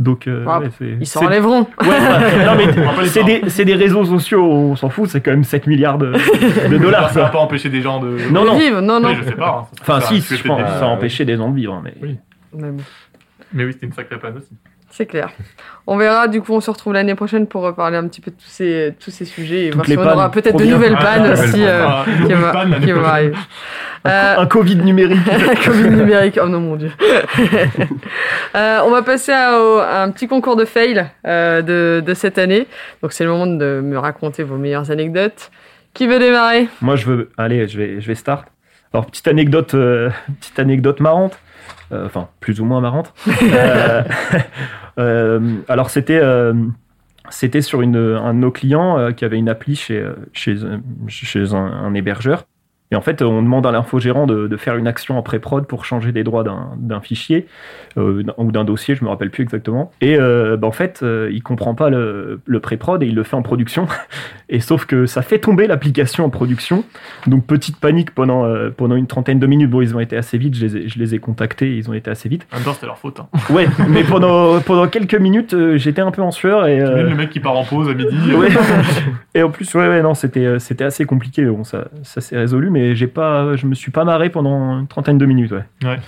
donc euh, Ah, ouais. Ils s'en c'est- enlèveront. Ouais, [LAUGHS] c'est des, c'est des réseaux sociaux, on s'en fout, c'est quand même 7 milliards de, [LAUGHS] de dollars. ça va pas empêcher des gens de. Non, non. vivre, non, non. Je sais pas. hein. Enfin, Ça- si, ça- je pense, ça- ça a empêché des gens de vivre. Mais... Oui. Mais bon. Mais oui, c'était une sacrée panne aussi. C'est clair. On verra, du coup, on se retrouve l'année prochaine pour reparler un petit peu de tous ces, tous ces sujets et voir si on aura peut-être de nouvelles Ah, pannes aussi euh, Ah, qui, nouvelle va- qui vont arriver. Euh, Un Covid numérique. [LAUGHS] Covid numérique, oh non mon dieu. [LAUGHS] Euh, on va passer à, un petit concours de fail euh, de, de cette année. Donc c'est le moment de me raconter vos meilleures anecdotes. Qui veut démarrer? Moi, je veux. Allez, je vais, je vais start. Alors, petite anecdote, euh, petite anecdote marrante. Euh, Enfin, plus ou moins marrante. [LAUGHS] Euh, euh, alors, c'était. c'était sur une, un de nos clients qui avait une appli chez, chez, chez un, un hébergeur. Et en fait, on demande à l'infogérant de, de faire une action en pré-prod pour changer les droits d'un fichier euh, ou d'un dossier, je me rappelle plus exactement. Et euh, bah, en fait, euh, il comprend pas le, le pré-prod et il le fait en production. [LAUGHS] Et sauf que ça fait tomber l'application en production. Donc petite panique pendant euh, pendant une trentaine de minutes. Bon, ils ont été assez vite. Je les ai, je les ai contactés. Ils ont été assez vite. En même temps, c'était leur faute. Hein. [LAUGHS] Ouais, mais pendant pendant quelques minutes, j'étais un peu en sueur et. Même le mec qui part en pause à midi. Ouais. [LAUGHS] Et en plus, ouais, ouais, non, c'était, c'était assez compliqué. Bon, ça, ça s'est résolu, mais j'ai pas, je me suis pas marré pendant une trentaine de minutes, ouais.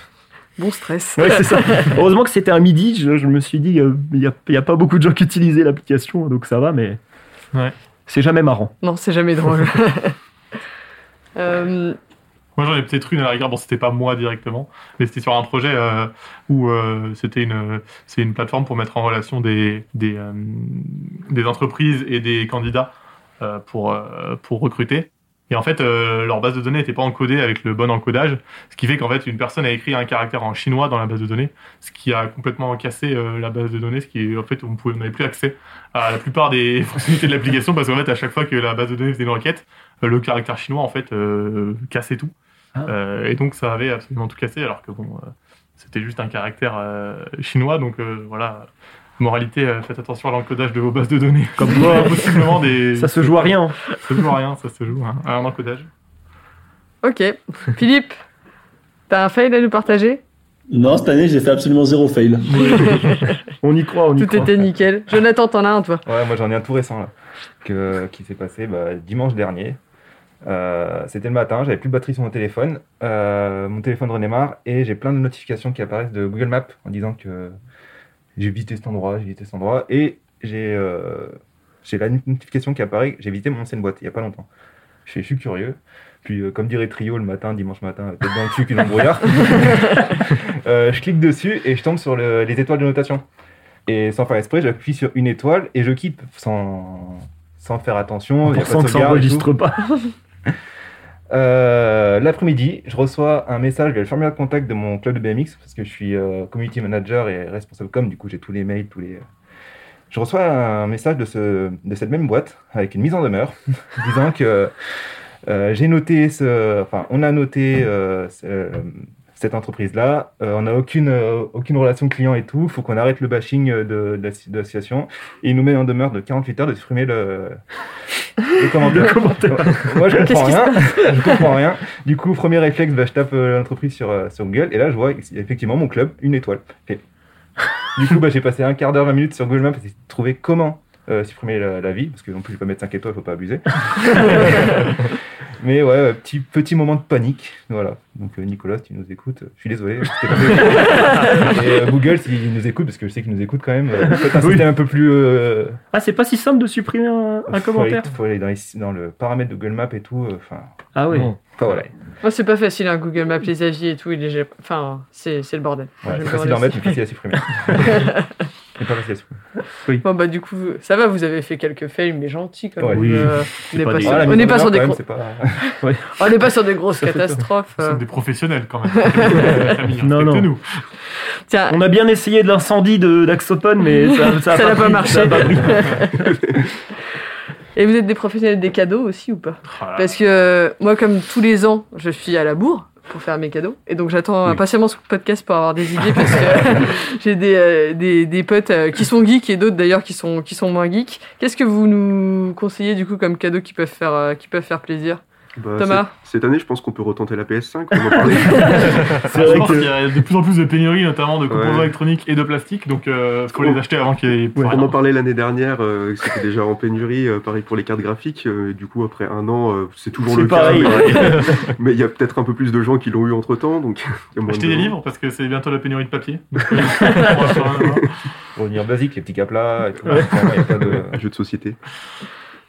Bon stress. Ouais, c'est ça. [LAUGHS] Heureusement que c'était un midi. Je, je me suis dit, il n'y a, y a pas beaucoup de gens qui utilisaient l'application, donc ça va, mais Ouais. c'est jamais marrant. Non, c'est jamais drôle. [LAUGHS] Euh, Moi, j'en ai peut-être une à la rigueur. Bon, c'était pas moi directement, mais c'était sur un projet euh, où euh, c'était une, c'est une plateforme pour mettre en relation des, des, euh, des entreprises et des candidats euh, pour, euh, pour recruter. Et en fait, euh, leur base de données n'était pas encodée avec le bon encodage, ce qui fait qu'en fait, une personne a écrit un caractère en chinois dans la base de données, ce qui a complètement cassé euh, la base de données, ce qui en fait, on n'avait plus accès à la plupart des [LAUGHS] fonctionnalités de l'application parce qu'en fait, à chaque fois que la base de données faisait une requête, euh, le caractère chinois en fait cassait tout. Ah. Et donc ça avait absolument tout cassé alors que bon, c'était juste un caractère chinois. Donc voilà, moralité, euh, faites attention à l'encodage de vos bases de données. Comme [LAUGHS] quoi, possiblement des. ça se joue à rien. Ça se joue à rien, ça se joue à un encodage. ok. Philippe, t'as un fail à nous partager? Non, cette année, j'ai fait absolument zéro fail. [LAUGHS] On y croit, on y Tout croit. était nickel. Jonathan, t'en as un, toi? Ouais, moi j'en ai un tout récent là, que, qui s'est passé bah, dimanche dernier. Euh, C'était le matin, j'avais plus de batterie sur mon téléphone, euh, mon téléphone redémarre et j'ai plein de notifications qui apparaissent de Google Maps en disant que j'ai visité cet endroit, j'ai visité cet endroit et j'ai euh, la notification qui apparaît, j'ai visité mon ancienne boîte il y a pas longtemps. Je suis, je suis curieux. Puis, euh, comme dirait Trio le matin, dimanche matin, tête dans le cul qu'une embrouillard. [LAUGHS] Euh, je clique dessus et je tombe sur le- les étoiles de notation. Et sans faire exprès, j'appuie sur une étoile et je quitte sans, sans faire attention. il y a pas Pour que ça sauvegarde et tout. enregistre pas. [LAUGHS] Euh, L'après-midi, je reçois un message via le formulaire de contact de mon club de BMX parce que je suis euh, community manager et responsable com. Du coup, j'ai tous les mails, tous les. Je reçois un message de, ce, de cette même boîte avec une mise en demeure [LAUGHS] disant que euh, j'ai noté ce. Enfin, on a noté euh, cette entreprise-là. Euh, on n'a aucune, euh, aucune relation client et tout. Il faut qu'on arrête le bashing euh, de, l'association. Et il nous met en demeure de 48 heures de supprimer le, le [LAUGHS] commentaire. Le commentaire. Moi, je comprends rien. [LAUGHS] je comprends rien. Du coup, premier réflexe, bah, je tape l'entreprise sur, sur Google et là, je vois effectivement mon club, une étoile. Et du coup, bah, j'ai passé un quart d'heure, 20 minutes sur Google Maps et trouver comment euh, supprimer la, la vie, parce que non plus, je vais pas mettre 5 étoiles, faut pas abuser. [LAUGHS] Mais ouais, petit, petit moment de panique. Voilà. Donc, euh, Nicolas, si tu nous écoutes, je suis désolé. et euh, Google, s'il nous écoute, parce que je sais qu'il nous écoute quand même, un Oui. un peu plus. euh, Ah, c'est pas si simple de supprimer un, un faut commentaire. aller- faut aller dans, les- dans le paramètre de Google Maps et tout. euh, Enfin, Ah ouais. Bon. Enfin, voilà. Moi, c'est pas facile, hein, Google Maps, les avis et tout. Il est... Enfin, c'est c'est le bordel. Ouais, je c'est facile à demandais remettre, mais difficile à supprimer. [LAUGHS] Pas supprimer. Bon, bah, du coup, ça va, vous avez fait quelques fails, mais gentils quand Ouais. même. Oui, Euh, on n'est pas pas, des-. Ah, on pas sur des gros- même, c'est pas- [LAUGHS] [LAUGHS] on n'est pas sur des grosses catastrophes. Nous euh. sommes des professionnels quand même. [LAUGHS] Non, non. respecte-nous. Tiens, On a bien essayé de l'incendie de d'Axopone, mais ça, ça, a Ça n'a pas marché. et vous êtes des professionnels des cadeaux aussi ou pas Voilà. Parce que euh, moi, comme tous les ans, je suis à la bourre pour faire mes cadeaux. Et donc j'attends Oui. impatiemment ce podcast pour avoir des idées parce que [LAUGHS] j'ai des, euh, des, des potes euh, qui sont geeks et d'autres d'ailleurs qui sont, qui sont moins geeks. Qu'est-ce que vous nous conseillez du coup comme cadeaux qui peuvent faire, euh, qui peuvent faire plaisir? Bah, Thomas cette, cette année, je pense qu'on peut retenter la PS5. On en parlait. [LAUGHS] C'est vrai qu'il y a de plus en plus de pénuries, notamment de composants Ouais. électroniques et de plastique, donc euh, faut Oh. les acheter avant qu'il y ait plus on en parlait l'année dernière, euh, c'était déjà en pénurie, euh, pareil pour les cartes graphiques. euh, du coup, après un an, euh, c'est toujours le pareil. cas. mais- [LAUGHS] Mais il y a peut-être un peu plus de gens qui l'ont eu entre temps. Donc, [LAUGHS] Acheter de des livres parce que c'est bientôt la pénurie de papier. On Pour venir basique, les petits caplas et tout. Vraiment, il y a pas de- Jeux de société.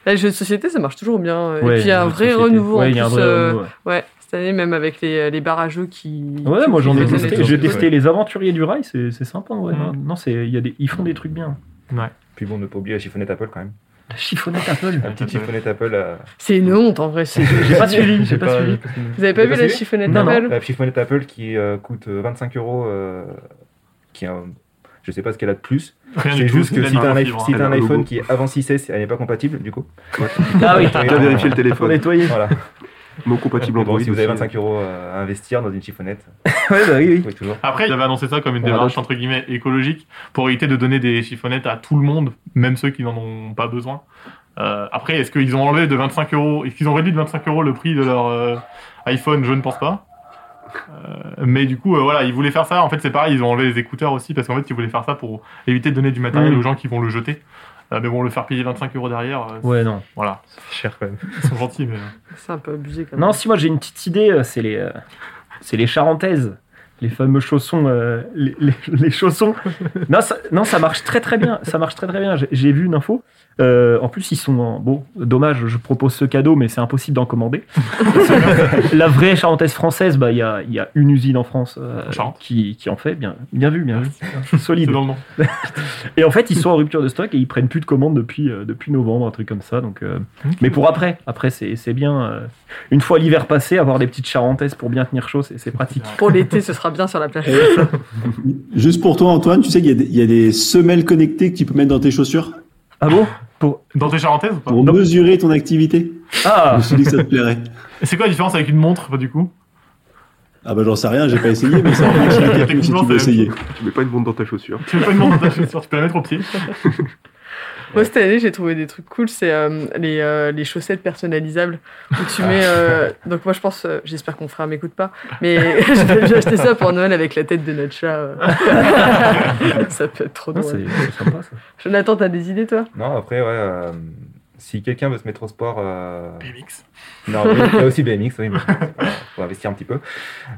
Les jeux de société, ça marche toujours bien. Et puis il y a un vrai société. renouveau en Ouais, il y a un plus. vrai euh, renouveau, ouais. ouais, cette année même avec les, les barres à jeux qui. Ouais, qui moi j'en ai testé. J'ai les aventuriers du rail, c'est c'est sympa. Ouais. Mm. Non, non, c'est il y a des, ils font des trucs bien. Puis bon, ne pas oublier la chiffonnette Apple quand même. La chiffonnette Apple. La petite chiffonnette Apple. euh, C'est une honte en vrai. J'ai pas suivi. J'ai pas suivi. Vous avez pas vu la chiffonnette. Apple La chiffonnette Apple qui euh, coûte euh, 25 euros. euh, qui a un- Je sais pas ce qu'elle a de plus. C'est juste que si t'as un, si hein. un iPhone logo. qui est avant 6S, elle n'est pas compatible du coup. Ah oui, t'as Bien vérifier le téléphone. Pour nettoyer. Voilà. Non compatible Bon, Android. si vous avez aussi. 25 euros à investir dans une chiffonnette, [LAUGHS] Ouais, bah oui, oui. toujours. Après, ils avaient annoncé ça comme une démarche entre guillemets écologique pour éviter de donner des chiffonnettes à tout le monde, même ceux qui n'en ont pas besoin. Euh, après, est-ce qu'ils ont enlevé de 25 euros, est-ce qu'ils ont réduit de 25 euros le prix de leur euh, iPhone? Je ne pense pas. Euh, mais du coup, euh, voilà, ils voulaient faire ça. En fait, c'est pareil, ils ont enlevé les écouteurs aussi parce qu'en fait, ils voulaient faire ça pour éviter de donner du matériel Mhm. aux gens qui vont le jeter. Euh, mais bon, le faire payer 25 euros derrière, euh, Ouais, non. voilà, C'est cher quand même. ils sont gentils, mais C'est un peu abusé quand même. Non, si moi j'ai une petite idée, c'est les, euh, c'est les charentaises. Les fameux chaussons, euh, les, les- [LAUGHS] les chaussons. Non ça, non, ça marche très très bien. Ça marche très très bien. J'ai- J'ai vu une info. Euh, en plus, ils sont en- bon. Dommage, je propose ce cadeau, mais c'est impossible d'en commander. [LAUGHS] La vraie charentaise française, bah il y a, il y a une usine en France euh, qui, qui en fait. Bien, bien vu, bien vu. Solide. [LAUGHS] Et en fait, ils sont en rupture de stock et ils prennent plus de commandes depuis, euh, depuis novembre, un truc comme ça. Donc, euh, Mais pour après, après c'est c'est bien. euh, une fois l'hiver passé, avoir des petites charentaises pour bien tenir chaud, c'est c'est pratique. Pour l'été, ce sera bien sur la plage. [LAUGHS] Juste pour toi, Antoine, tu sais qu'il y, a des- il y a des semelles connectées que tu peux mettre dans tes chaussures Ah bon? Pour... Dans tes charentaises ou pas? Pour mesurer ton activité. Je Ah me suis dit que ça te plairait. Et c'est quoi la différence avec une montre, du coup? Ah bah j'en sais rien, j'ai pas essayé, mais [LAUGHS] c'est en fait, si tu veux essayer. Tu mets pas une montre dans ta chaussure. Tu mets pas une montre dans ta chaussure, tu peux la mettre au pied. [LAUGHS] Moi, cette année, j'ai trouvé des trucs cool. C'est euh, les, euh, les chaussettes personnalisables où tu mets. euh, donc, moi, je pense, euh, j'espère qu'on frère m'écoute pas, mais [LAUGHS] j'ai acheté ça pour Noël avec la tête de notre chat. euh. [LAUGHS] ça peut être trop Ah, drôle. c'est c'est sympa ça. Jonathan, t'as des idées, toi? Non, après, ouais, euh, si quelqu'un veut se mettre au sport. euh, BMX. Non, oui, il y a aussi BMX, oui, mais faut investir un petit peu.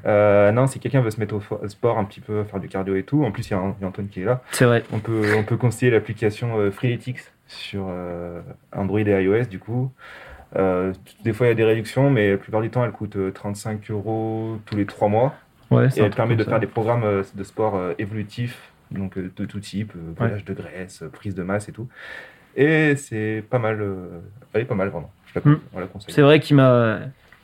Euh, non, si quelqu'un veut se mettre au sport un petit peu, faire du cardio et tout, en plus il y, a y Antoine qui est là, C'est vrai. on peut, on peut conseiller l'application euh, Freeletics sur euh, Android et iOS du coup. Euh, des fois il y a des réductions, mais la plupart du temps elle coûte euh, 35 euros tous les 3 mois Ouais, et elle permet de faire des programmes euh, de sport euh, évolutifs, donc euh, de tout type, euh, brûlage de graisse, prise de masse et tout. Et c'est pas mal, euh, elle est pas mal vraiment. Je la, Mm. on la conseille. C'est vrai qu'il m'a.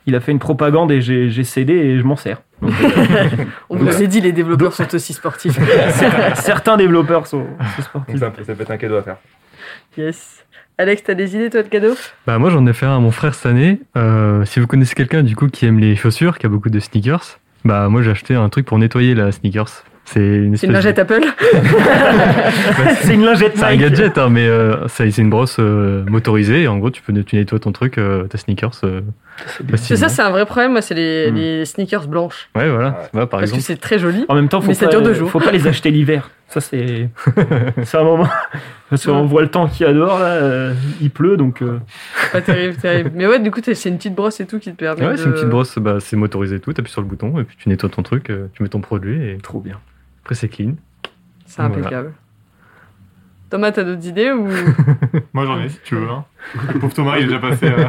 Il a fait une propagande et j'ai cédé et je m'en sers. [LAUGHS] Donc, euh, On vous a dit, les développeurs sont aussi sportifs. [LAUGHS] certains développeurs sont, sont Donc sportifs. ça, peut- ça peut être un cadeau à faire. yes. Alex, t'as des idées, toi, de cadeaux? Bah moi j'en ai fait un à mon frère cette année. Euh, si vous connaissez quelqu'un du coup qui aime les chaussures, qui a beaucoup de sneakers, bah moi j'ai acheté un truc pour nettoyer la sneakers. C'est une lingette de... Apple [LAUGHS] c'est une lingette C'est un gadget, hein, mais euh, ça- c'est une brosse euh, motorisée. Et en gros, tu peux tu nettoies ton truc, euh, ta sneakers. euh, C'est ça, c'est un vrai problème, moi, c'est les, Hmm. les sneakers blanches. Ouais, voilà. Ouais. Par Parce que c'est très joli. En même temps, faut Mais ça pas, dure deux jours. faut pas les acheter l'hiver. Ça, c'est. [LAUGHS] c'est un moment. Parce qu'on Ouais. voit le temps qu'il y a dehors, là. euh, il pleut, donc. euh, Pas terrible, terrible. Mais ouais, du coup, c'est une petite brosse et tout qui te permet Ouais, de... c'est une petite brosse, bah, c'est motorisé et tout. T'appuies sur le bouton et puis tu nettoies ton truc, tu mets ton produit et Trop bien. Après c'est clean. C'est impeccable. Thomas, t'as d'autres idées ou [LAUGHS] Moi j'en ai si tu veux. Hein. Le pauvre Thomas il est déjà passé. euh.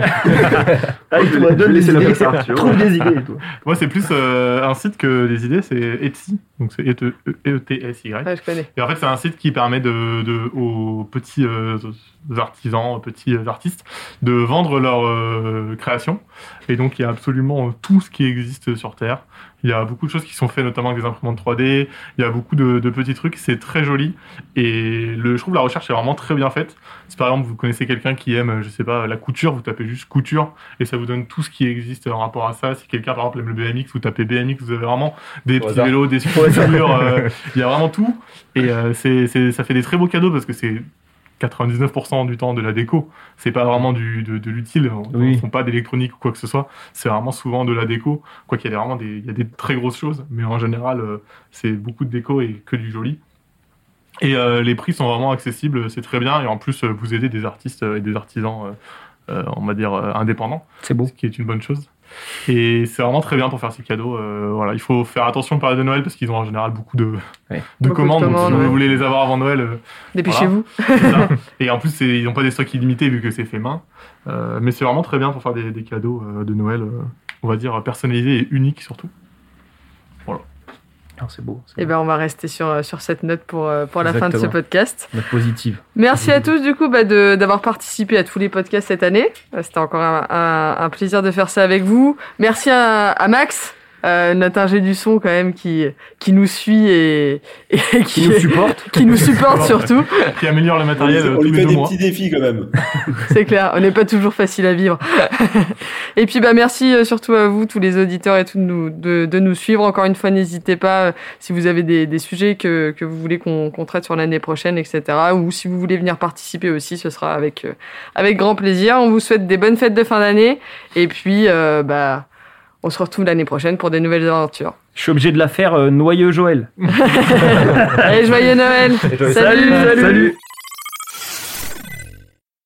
Vais donne les laisser la idées. place. Trouve des idées, toi. Moi c'est plus euh, un site que les idées, c'est Etsy. Donc c'est E E-T-S-Y. Ouais, je connais. Et en fait, c'est un site qui permet de, de- aux petits euh, artisans, aux petits euh, artistes, de vendre leurs euh, créations. Et donc, il y a absolument tout ce qui existe sur Terre. Il y a beaucoup de choses qui sont faites, notamment avec des imprimantes 3D. Il y a beaucoup de, de petits trucs. C'est très joli. Et le, je trouve la recherche est vraiment très bien faite. Si par exemple, vous connaissez quelqu'un qui aime, je sais pas, la couture, vous tapez juste couture et ça vous donne tout ce qui existe en rapport à ça. Si quelqu'un, par exemple, aime le BMX, vous tapez BMX, vous avez vraiment des Au petits hasard. vélos, des [LAUGHS] sculptures. euh, il y a vraiment tout. Et euh, c'est, c'est- ça fait des très beaux cadeaux parce que c'est 99% du temps de la déco. C'est pas vraiment du, de, de l'utile. On ne font pas d'électronique ou quoi que ce soit. C'est vraiment souvent de la déco. Quoi qu'il y a des- vraiment des, il y a des très grosses choses. Mais en général, euh, c'est beaucoup de déco et que du joli. Et euh, les prix sont vraiment accessibles. C'est très bien. Et en plus, euh, vous aidez des artistes et des artisans, euh, on va dire, indépendants C'est beau. ce qui est une bonne chose. Et c'est vraiment très bien pour faire ces cadeaux. euh, voilà, il faut faire attention en période de Noël parce qu'ils ont en général beaucoup de, Ouais. de Beaucoup de commandes. donc, si ouais. vous voulez les avoir avant Noël, euh, Dépêchez-vous. [LAUGHS] Et en plus, c'est- ils n'ont pas des stocks illimités vu que c'est fait main. Euh, mais c'est vraiment très bien pour faire des, des cadeaux euh, de Noël, euh, on va dire personnalisés et uniques surtout. C'est beau. Et beau. ben, on va rester sur, euh, sur cette note pour, euh, pour la fin de ce podcast. Note positive. Merci à tous du coup bah, de- d'avoir participé à tous les podcasts cette année. Euh, C'était encore un, un- un plaisir de faire ça avec vous. Merci à, à Max euh, notre ingé du son quand même qui qui nous suit et, et qui, Qui nous supporte. qui nous supporte surtout. Qui améliore le On matériel euh, on lui les fait des mois. petits défis quand même. [LAUGHS] C'est clair, on n'est pas toujours facile à vivre. [LAUGHS] et puis bah merci euh, surtout à vous, tous les auditeurs et tout, de nous, de, de nous suivre. Encore une fois, n'hésitez pas euh, si vous avez des, des sujets que, que vous voulez qu'on qu'on traite sur l'année prochaine, etc. Ou si vous voulez venir participer aussi, ce sera avec, euh, avec grand plaisir. On vous souhaite des bonnes fêtes de fin d'année. Et puis, euh, bah, on se retrouve l'année prochaine pour des nouvelles aventures. Je suis obligé de la faire euh, noyeux Joël. [LAUGHS] [LAUGHS] Allez, joyeux Noël Et joyeux- salut, salut.